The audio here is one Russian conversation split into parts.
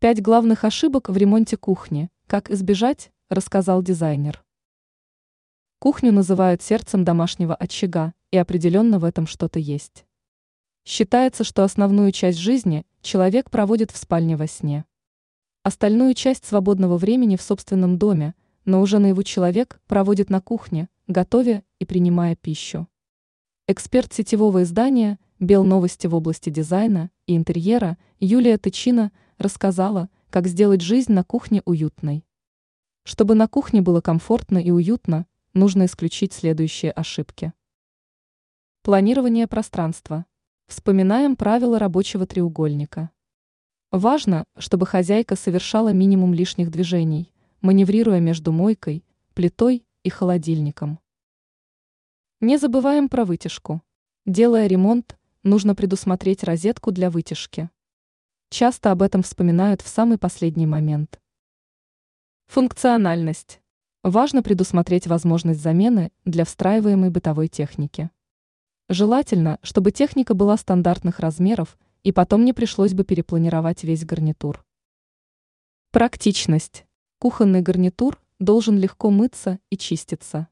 Пять главных ошибок в ремонте кухни. Как избежать, рассказал дизайнер. Кухню называют сердцем домашнего очага, и определенно в этом что-то есть. Считается, что основную часть жизни человек проводит в спальне во сне. Остальную часть свободного времени в собственном доме, но уже наяву человек проводит на кухне, готовя и принимая пищу. Эксперт сетевого издания «Бел новости» в области дизайна и интерьера Юлия Тычина – рассказала, как сделать жизнь на кухне уютной. Чтобы на кухне было комфортно и уютно, нужно исключить следующие ошибки. Планирование пространства. Вспоминаем правила рабочего треугольника. Важно, чтобы хозяйка совершала минимум лишних движений, маневрируя между мойкой, плитой и холодильником. Не забываем про вытяжку. Делая ремонт, нужно предусмотреть розетку для вытяжки. Часто об этом вспоминают в самый последний момент. Функциональность. Важно предусмотреть возможность замены для встраиваемой бытовой техники. Желательно, чтобы техника была стандартных размеров и потом не пришлось бы перепланировать весь гарнитур. Практичность. Кухонный гарнитур должен легко мыться и чиститься.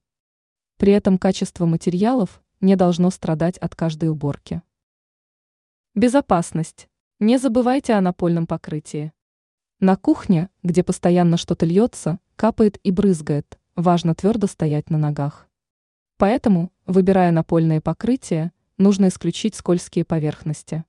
При этом качество материалов не должно страдать от каждой уборки. Безопасность. Не забывайте о напольном покрытии. На кухне, где постоянно что-то льется, капает и брызгает, важно твердо стоять на ногах. Поэтому, выбирая напольные покрытия, нужно исключить скользкие поверхности.